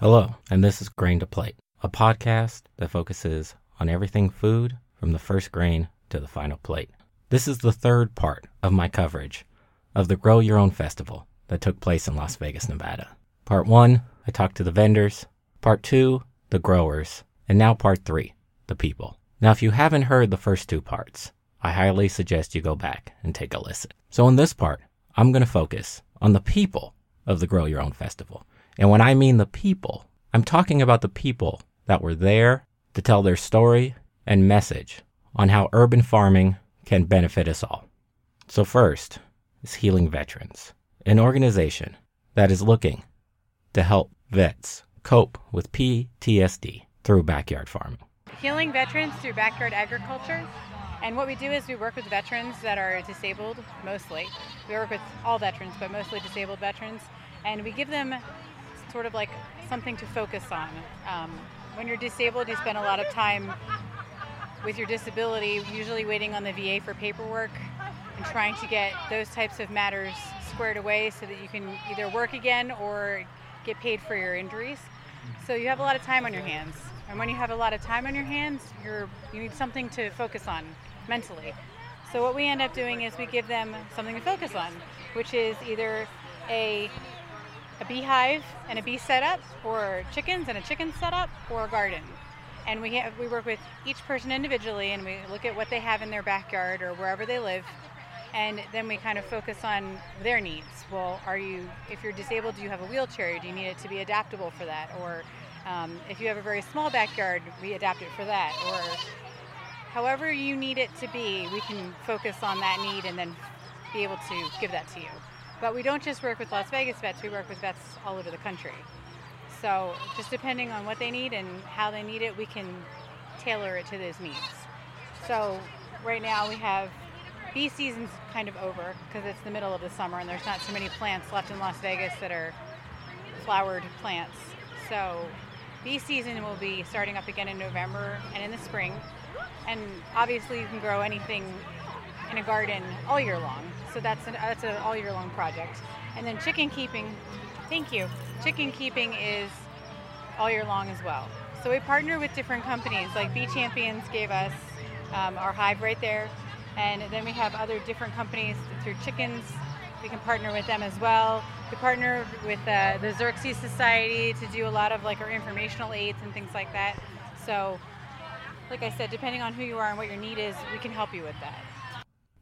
Hello, and this is Grain to Plate, a podcast that focuses on everything food from the first grain to the final plate. This is the third part of my coverage of the Grow Your Own Festival that took place in Las Vegas, Nevada. Part one, I talked to the vendors. Part two, the growers. And now part three, the people. Now, if you haven't heard the first two parts, I highly suggest you go back and take a listen. So, in this part, I'm going to focus on the people of the Grow Your Own Festival. And when I mean the people, I'm talking about the people that were there to tell their story and message on how urban farming can benefit us all. So, first is Healing Veterans, an organization that is looking to help vets cope with PTSD through backyard farming. Healing veterans through backyard agriculture. And what we do is we work with veterans that are disabled mostly. We work with all veterans, but mostly disabled veterans. And we give them sort of like something to focus on. Um, when you're disabled, you spend a lot of time with your disability, usually waiting on the VA for paperwork and trying to get those types of matters squared away so that you can either work again or get paid for your injuries. So you have a lot of time on your hands. And when you have a lot of time on your hands, you're you need something to focus on mentally. So what we end up doing is we give them something to focus on, which is either a a beehive and a bee setup, or chickens and a chicken setup, or a garden. And we have, we work with each person individually, and we look at what they have in their backyard or wherever they live, and then we kind of focus on their needs. Well, are you if you're disabled, do you have a wheelchair? Do you need it to be adaptable for that? Or um, if you have a very small backyard, we adapt it for that. Or however you need it to be, we can focus on that need and then be able to give that to you. But we don't just work with Las Vegas vets, we work with vets all over the country. So just depending on what they need and how they need it, we can tailor it to those needs. So right now we have bee season's kind of over because it's the middle of the summer and there's not too many plants left in Las Vegas that are flowered plants. So bee season will be starting up again in November and in the spring. And obviously you can grow anything in a garden all year long. So that's an that's an all year long project. And then chicken keeping, thank you. Chicken keeping is all year long as well. So we partner with different companies, like Bee Champions gave us um, our hive right there, and then we have other different companies through chickens. We can partner with them as well. We partner with uh, the Xerces Society to do a lot of like our informational aids and things like that. So, like I said, depending on who you are and what your need is, we can help you with that.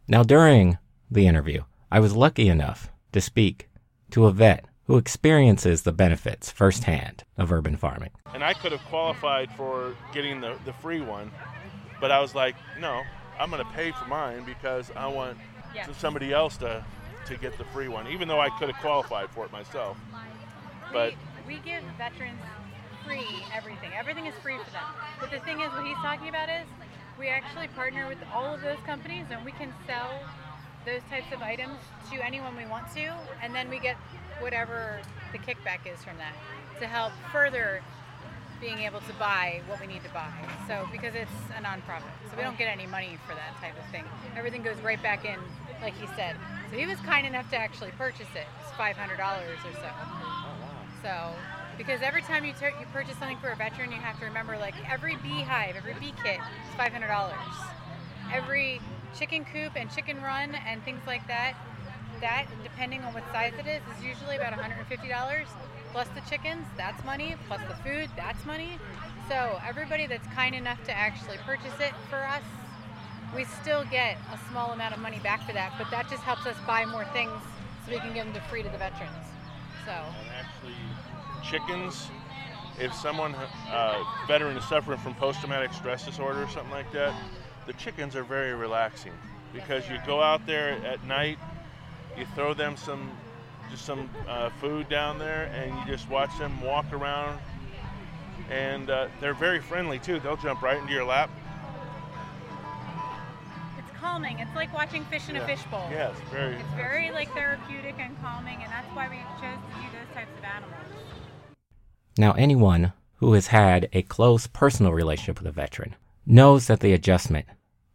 Now, during the interview, I was lucky enough to speak to a vet who experiences the benefits firsthand of urban farming. And I could have qualified for getting the, the free one, but I was like, no, I'm going to pay for mine because I want Yeah. somebody else to, to get the free one, even though I could have qualified for it myself. But we, we give veterans free everything. Everything is free for them. But the thing is, what he's talking about is we actually partner with all of those companies and we can sell those types of items to anyone we want to, and then we get whatever the kickback is from that to help further being able to buy what we need to buy. So because it's a nonprofit, so we don't get any money for that type of thing. Everything goes right back in, like he said. So he was kind enough to actually purchase it. It's five hundred dollars or so. So because every time you tur- you purchase something for a veteran, you have to remember like every beehive, every bee kit is five hundred dollars. Every chicken coop and chicken run and things like that, that depending on what size it is, is usually about $150 plus the chickens, that's money, plus the food, that's money. So everybody that's kind enough to actually purchase it for us, we still get a small amount of money back for that, but that just helps us buy more things so we can give them to free to the veterans. So and actually, chickens, if someone, uh, veteran is suffering from post traumatic stress disorder or something like that, the chickens are very relaxing because you go out there at night, you throw them some, just some uh, food down there, and you just watch them walk around. And uh, they're very friendly too. They'll jump right into your lap. it's calming. It's like watching fish in a Yeah. fishbowl. Yes, very. It's very like therapeutic and calming, and that's why we chose to use those types of animals. Now, anyone who has had a close personal relationship with a veteran knows that the adjustment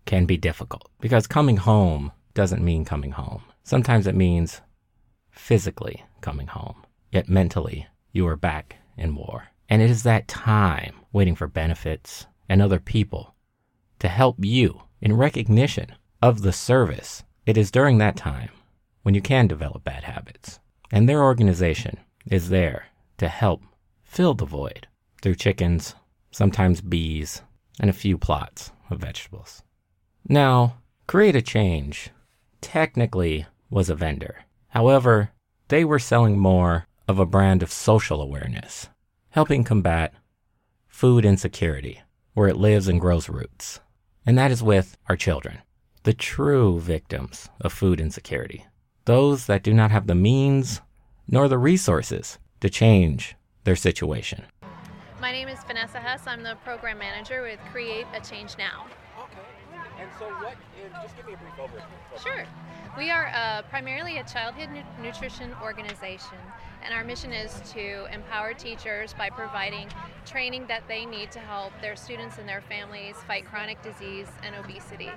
can be difficult because coming home doesn't mean coming home. Sometimes it means physically coming home, yet mentally you are back in war. And it is that time waiting for benefits and other people to help you in recognition of the service. It is during that time when you can develop bad habits. And their organization is there to help fill the void through chickens, sometimes bees, and a few plots of vegetables. Now, Create a Change technically was a vendor. However, they were selling more of a brand of social awareness, helping combat food insecurity where it lives and grows roots. And that is with our children, the true victims of food insecurity, those that do not have the means nor the resources to change their situation. My name is Vanessa Hess. I'm the program manager with Create a Change Now. Okay. And so, what? Just give me a brief overview. Sure. We are uh, primarily a childhood nu- nutrition organization, and our mission is to empower teachers by providing training that they need to help their students and their families fight chronic disease and obesity.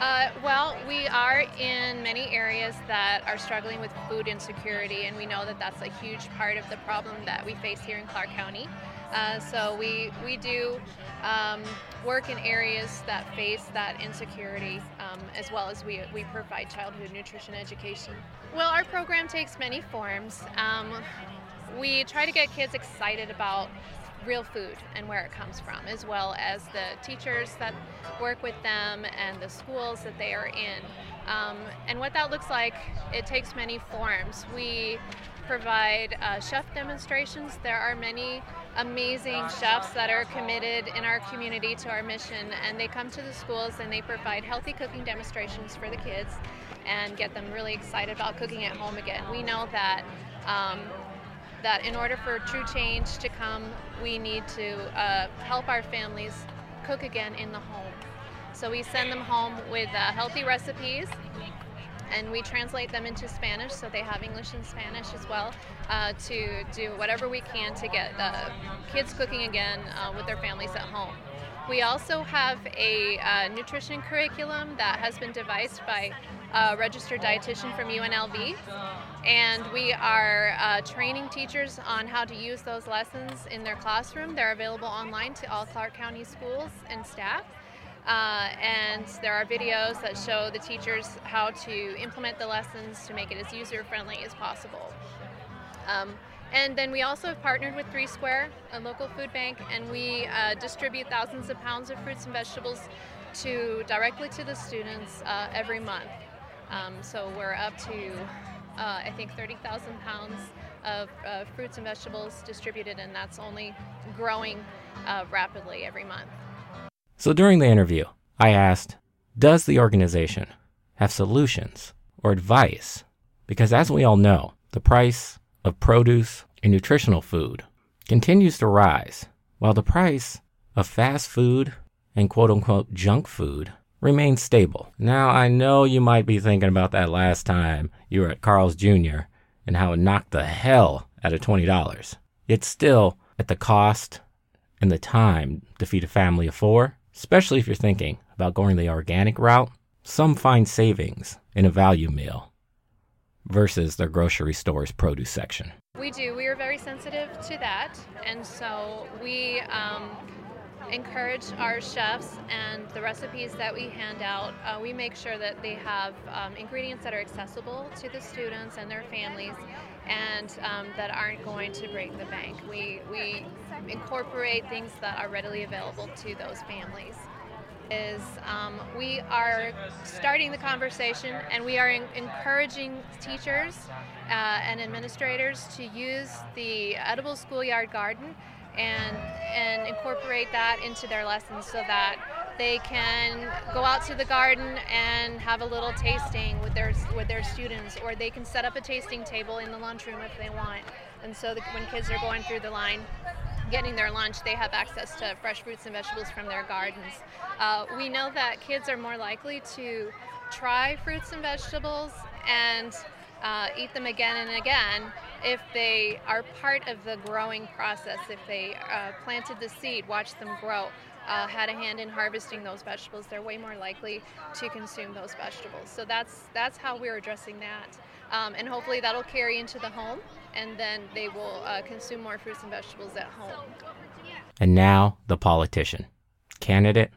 Uh, well, we are in many areas that are struggling with food insecurity, and we know that that's a huge part of the problem that we face here in Clark County. Uh, so we we do um, work in areas that face that insecurity, um, as well as we we provide childhood nutrition education. Well, our program takes many forms. Um, we try to get kids excited about real food and where it comes from, as well as the teachers that work with them and the schools that they are in. Um, and what that looks like, it takes many forms. We provide uh, chef demonstrations. There are many amazing chefs that are committed in our community to our mission, and they come to the schools and they provide healthy cooking demonstrations for the kids and get them really excited about cooking at home again. We know that. Um, that in order for true change to come, we need to uh, help our families cook again in the home. So we send them home with uh, healthy recipes and we translate them into Spanish, so they have English and Spanish as well, uh, to do whatever we can to get uh, kids cooking again uh, with their families at home. We also have a uh, nutrition curriculum that has been devised by a registered dietitian from UNLV, and we are uh, training teachers on how to use those lessons in their classroom. They're available online to all Clark County schools and staff. Uh, and there are videos that show the teachers how to implement the lessons to make it as user friendly as possible. Um, and then we also have partnered with Three Square, a local food bank, and we uh, distribute thousands of pounds of fruits and vegetables to directly to the students uh, every month. Um, so we're up to, uh, I think, 30,000 pounds of uh, fruits and vegetables distributed, and that's only growing uh, rapidly every month. So during the interview, I asked, Does the organization have solutions or advice? Because as we all know, the price of produce and nutritional food continues to rise, while the price of fast food and quote unquote junk food remains stable. Now, I know you might be thinking about that last time you were at Carl's Jr. and how it knocked the hell out of $20. It's still at the cost and the time to feed a family of four especially if you're thinking about going the organic route. Some find savings in a value meal versus their grocery store's produce section. We do. We are very sensitive to that, and so we um, encourage our chefs and the recipes that we hand out. Uh, we make sure that they have um, ingredients that are accessible to the students and their families, and um, that aren't going to break the bank. We we incorporate things that are readily available to those families is um, we are starting the conversation and we are in- encouraging teachers uh, and administrators to use the edible schoolyard garden and and incorporate that into their lessons so that they can go out to the garden and have a little tasting with their with their students or they can set up a tasting table in the lunchroom if they want and so that when kids are going through the line getting their lunch, they have access to fresh fruits and vegetables from their gardens. Uh, we know that kids are more likely to try fruits and vegetables and uh, eat them again and again if they are part of the growing process, if they uh, planted the seed, watched them grow. Uh, had a hand in harvesting those vegetables, they're way more likely to consume those vegetables. So that's that's how we're addressing that, um, and hopefully that'll carry into the home and then they will uh, consume more fruits and vegetables at home. And now the politician, candidate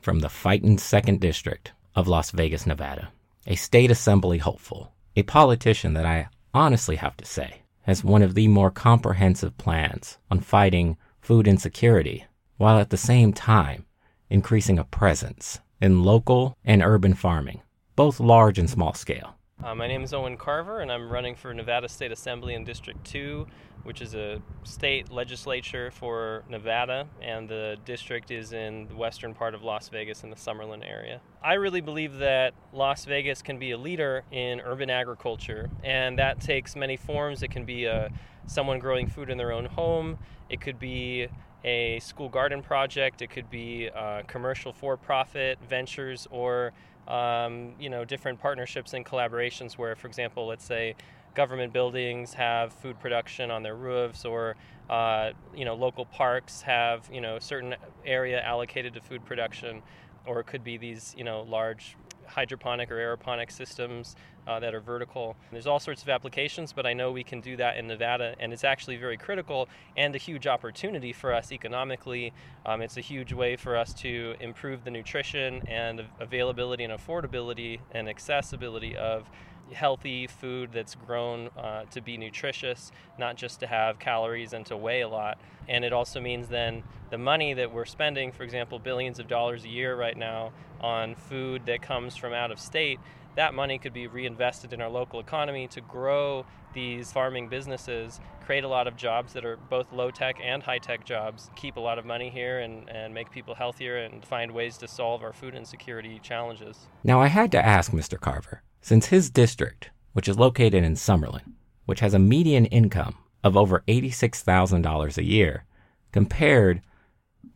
from the fighting second district of Las Vegas, Nevada, a state assembly hopeful, a politician that I honestly have to say as one of the more comprehensive plans on fighting food insecurity, while at the same time increasing a presence in local and urban farming, both large and small scale. Uh, my name is Owen Carver, and I'm running for Nevada State Assembly in District 2, which is a state legislature for Nevada, and the district is in the western part of Las Vegas in the Summerlin area. I really believe that Las Vegas can be a leader in urban agriculture, and that takes many forms. It can be a, someone growing food in their own home, it could be a school garden project, it could be commercial for profit ventures, or um, you know, different partnerships and collaborations where, for example, let's say government buildings have food production on their roofs or uh, you know local parks have you know certain area allocated to food production or it could be these you know large hydroponic or aeroponic systems uh, that are vertical. There's all sorts of applications, but I know we can do that in Nevada, and it's actually very critical and a huge opportunity for us economically. Um, it's a huge way for us to improve the nutrition and availability and affordability and accessibility of healthy food that's grown uh, to be nutritious, not just to have calories and to weigh a lot. And it also means then the money that we're spending, for example, billions of dollars a year right now on food that comes from out of state, that money could be reinvested in our local economy to grow these farming businesses, create a lot of jobs that are both low tech and high tech jobs, keep a lot of money here and, and make people healthier and find ways to solve our food insecurity challenges. Now, I had to ask Mr. Carver, since his district, which is located in Summerlin, which has a median income of over $86,000 a year, compared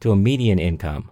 to a median income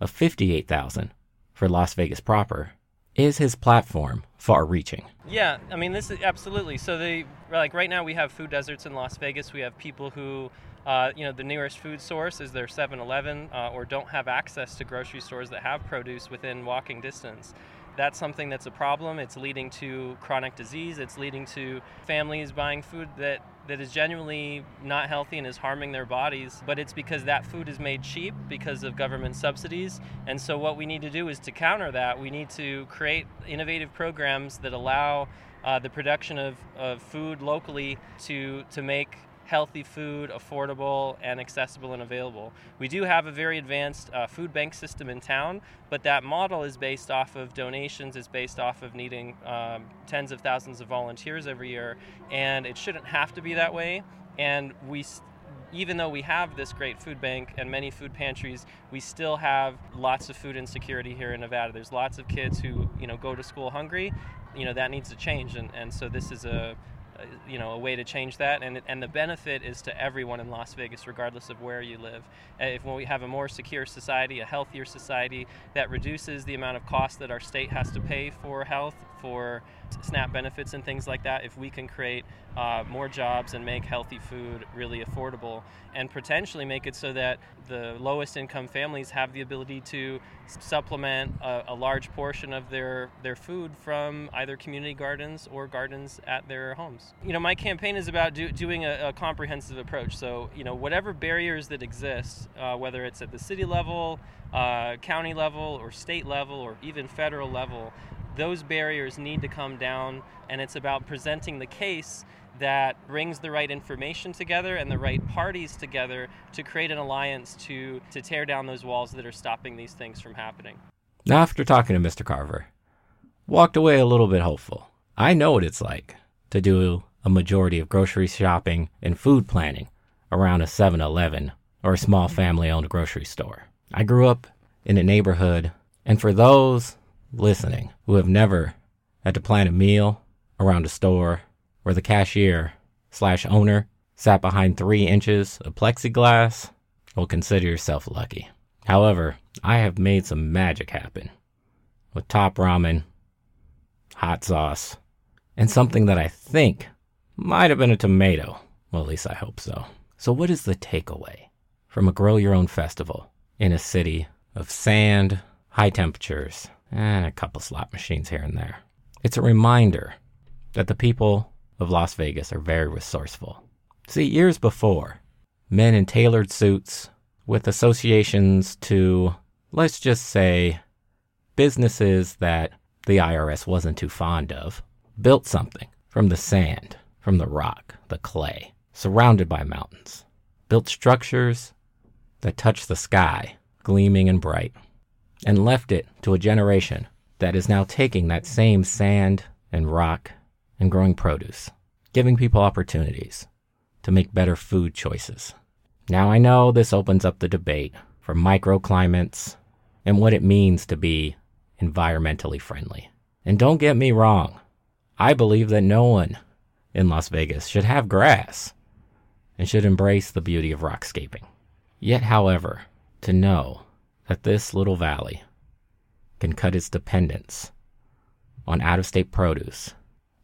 of 58,000 for Las Vegas proper, is his platform far reaching? Yeah, I mean this is absolutely. So they like right now we have food deserts in Las Vegas. We have people who uh, you know, the nearest food source is their 7-Eleven uh, or don't have access to grocery stores that have produce within walking distance that's something that's a problem. It's leading to chronic disease. It's leading to families buying food that, that is genuinely not healthy and is harming their bodies. But it's because that food is made cheap because of government subsidies. And so, what we need to do is to counter that, we need to create innovative programs that allow uh, the production of, of food locally to, to make healthy food, affordable, and accessible and available. We do have a very advanced uh, food bank system in town, but that model is based off of donations, is based off of needing um, tens of thousands of volunteers every year, and it shouldn't have to be that way. And we even though we have this great food bank and many food pantries, we still have lots of food insecurity here in Nevada. There's lots of kids who, you know, go to school hungry. You know, that needs to change. And, and so this is a, you know a way to change that. And and the benefit is to everyone in Las Vegas regardless of where you live. Uh, if we have a more secure society a healthier society that reduces the amount of cost that our state has to pay for health for SNAP benefits and things like that, if we can create uh, more jobs and make healthy food really affordable and potentially make it so that the lowest income families have the ability to supplement a, a large portion of their, their food from either community gardens or gardens at their homes. You know, my campaign is about do, doing a, a, comprehensive approach. So, you know, whatever barriers that exist, uh, whether it's at the city level, uh, county level, or state level, or even federal level, those barriers need to come down, and it's about presenting the case that brings the right information together and the right parties together to create an alliance to, to tear down those walls that are stopping these things from happening. After talking to Mr. Carver, walked away a little bit hopeful. I know what it's like to do a majority of grocery shopping and food planning around a 7 Eleven or a small family owned grocery store. I grew up in a neighborhood, and for those listening who have never had to plan a meal around a store where the cashier slash owner sat behind three inches of plexiglass, will consider yourself lucky. However, I have made some magic happen with top ramen, hot sauce, and something that I think might have been a tomato. Well, at least I hope so. So, what is the takeaway from a grow your own festival in a city of sand, high temperatures, and a couple slot machines here and there. It's a reminder that the people of Las Vegas are very resourceful. See, years before, men in tailored suits with associations to, let's just say, businesses that the IRS wasn't too fond of, built something from the sand, from the rock, the clay, surrounded by mountains, built structures that touched the sky, gleaming and bright, and left it to a generation that is now taking that same sand and rock and growing produce, giving people opportunities to make better food choices. Now, I know this opens up the debate for microclimates and what it means to be environmentally friendly. And don't get me wrong, I believe that no one in Las Vegas should have grass and should embrace the beauty of rockscaping. Yet, however, to know that this little valley can cut its dependence on out of state produce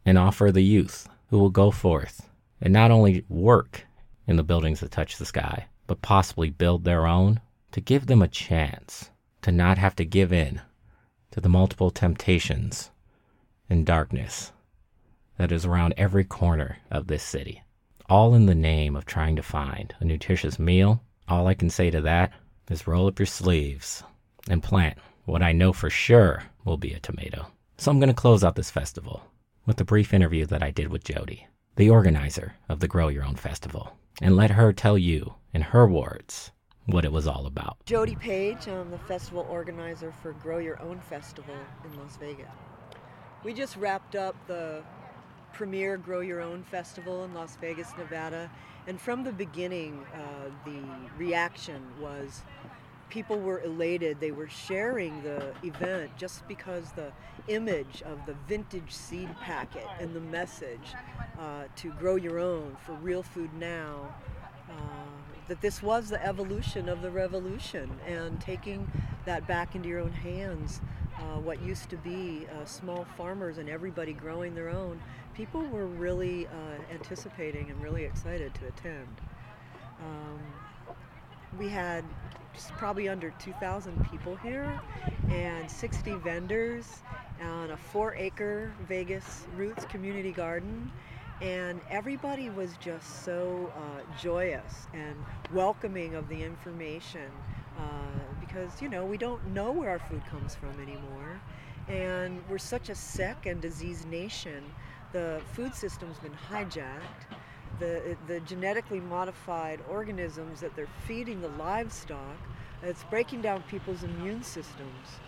and offer the youth who will go forth and not only work in the buildings that touch the sky, but possibly build their own to give them a chance to not have to give in to the multiple temptations and darkness that is around every corner of this city. All in the name of trying to find a nutritious meal. All I can say to that is roll up your sleeves and plant what I know for sure will be a tomato. So I'm going to close out this festival with a brief interview that I did with Jody, the organizer of the Grow Your Own Festival, and let her tell you, in her words, what it was all about. Jody Page, I'm the festival organizer for Grow Your Own Festival in Las Vegas. We just wrapped up the premier Grow Your Own Festival in Las Vegas, Nevada, and from the beginning, uh, the reaction was people were elated. They were sharing the event just because the image of the vintage seed packet and the message uh, to grow your own for real food now. Uh, that this was the evolution of the revolution and taking that back into your own hands. Uh, what used to be uh, small farmers and everybody growing their own, people were really uh, anticipating and really excited to attend. Um, we had probably under 2,000 people here and 60 vendors on a four acre Vegas Roots community garden. And everybody was just so uh, joyous and welcoming of the information uh, because, you know, we don't know where our food comes from anymore. And we're such a sick and diseased nation. The food system's been hijacked the, the genetically modified organisms that they're feeding the livestock, it's breaking down people's immune systems.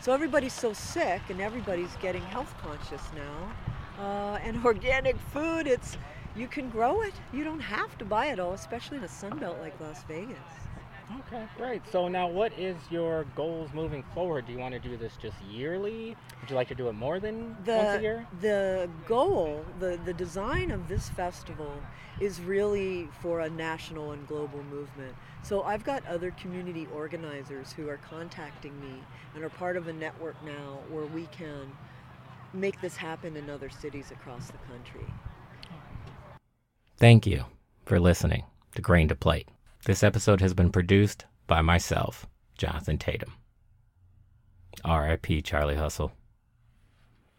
So everybody's so sick and everybody's getting health conscious now. Uh, and organic food, it's you can grow it. You don't have to buy it all, especially in a sunbelt like Las Vegas. Okay, great. So now, what is your goals moving forward? Do you want to do this just yearly? Would you like to do it more than the, once a year? The goal, the, the design of this festival is really for a national and global movement. So I've got other community organizers who are contacting me and are part of a network now where we can make this happen in other cities across the country. Thank you for listening to Grain to Plate. This episode has been produced by myself, Jonathan Tatum. R.I.P. Charlie Hustle.